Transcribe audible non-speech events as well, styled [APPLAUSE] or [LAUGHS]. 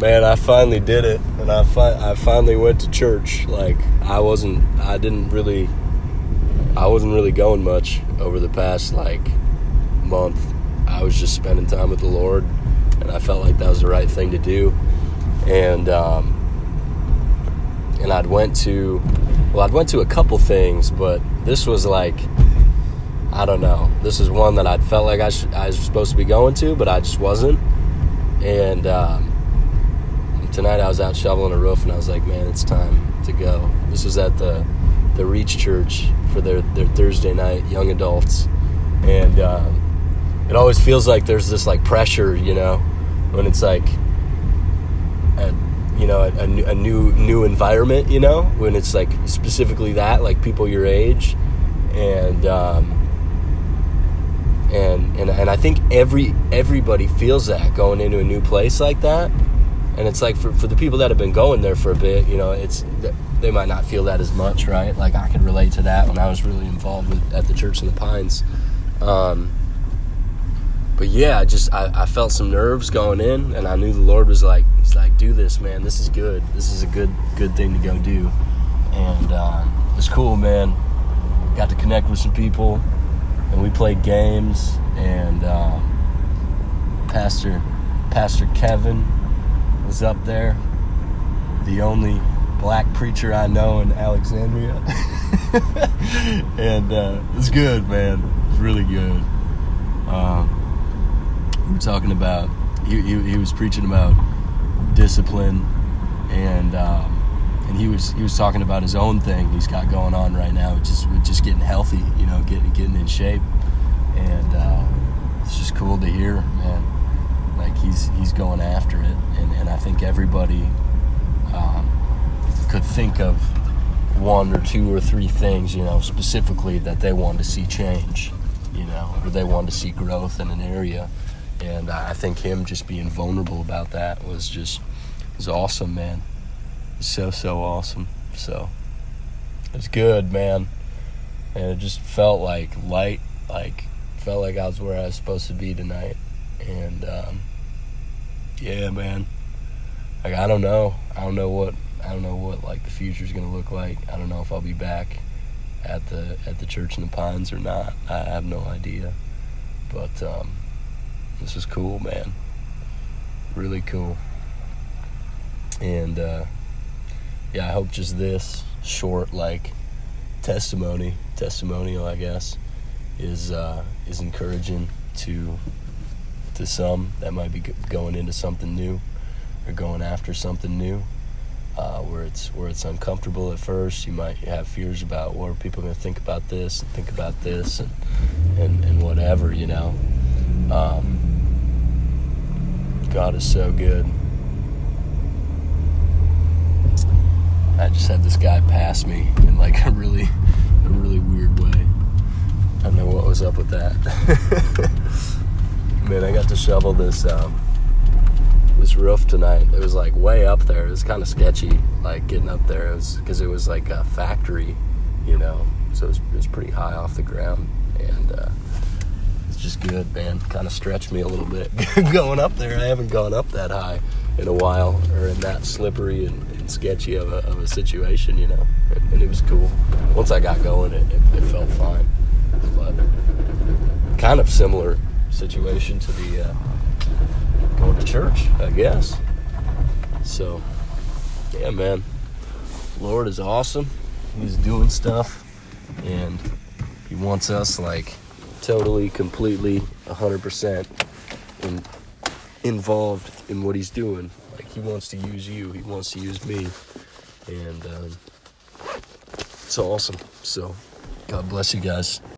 man, I finally did it, and I fi- I finally went to church. Like I wasn't, I didn't really, I wasn't really going much over the past like month. I was just spending time with the Lord, and I felt like that was the right thing to do. And um, and I'd went to, well, I'd went to a couple things, but this was like. I don't know. This is one that I'd felt like I, sh- I was supposed to be going to, but I just wasn't. And um, tonight I was out shoveling a roof, and I was like, man, it's time to go. This was at the the Reach Church for their their Thursday night young adults, and um, it always feels like there's this like pressure, you know, when it's like. A, you know, a, a, new- new environment. You know, when it's like specifically that, like people your age, and um, and and and I think every everybody feels that going into a new place like that. And it's like for, for the people that have been going there for a bit, you know, it's they might not feel that as much, right? Like I could relate to that when I was really involved with at the Church in the Pines. Um, but yeah, I just I, I felt some nerves going in, and I knew the Lord was like, He's like, do this, man. This is good. This is a good good thing to go do, and um, it's cool, man. Got to connect with some people, and we played games. And um, Pastor Pastor Kevin up there, the only black preacher I know in Alexandria, [LAUGHS] and uh, it was good, man. It was really good. Um, we were talking about he, he, he was preaching about discipline and um, and he was he was talking about his own thing he's got going on right now just with just getting healthy you know getting getting in shape and uh, it's just cool to hear he's he's going after it and, and I think everybody um, could think of one or two or three things you know specifically that they wanted to see change you know or they wanted to see growth in an area and I think him just being vulnerable about that was just was awesome, man. So so awesome. So it's good, man. And it just felt like light, like felt like I was where I was supposed to be tonight. And um, yeah, man. Like I don't know. I don't know what I don't know what like the future's gonna look like. I don't know if I'll be back at the at the church in the pines or not. I have no idea. But um, this is cool, man. Really cool. And uh, yeah, I hope just this short, like testimony, testimonial, I guess, is uh, is encouraging to to some that might be going into something new or going after something new. Uh, where it's where it's uncomfortable at first, you might have fears about what are people going to think about this and think about this and and, and whatever, you know. Um, God is so good. I just had this guy pass me in like a really, a really weird way. I don't know what was up with that. [LAUGHS] Man, I got to shovel this um, this roof tonight. It was like way up there. It was kind of sketchy, like getting up there. It was because it was like a factory, you know. So it was, it was pretty high off the ground, and uh, it's just good, man. Kind of stretched me a little bit [LAUGHS] going up there. I haven't gone up that high in a while, or in that slippery and, and sketchy of a, of a situation, you know. And, and it was cool. Once I got going, it, it, it felt fine. But kind of similar situation to be uh, going to church, I guess. So, yeah, man. Lord is awesome. He's doing stuff, and He wants us like totally, completely, 100% in, involved in what He's doing. Like, He wants to use you, He wants to use me, and um, it's awesome. So, God bless you guys.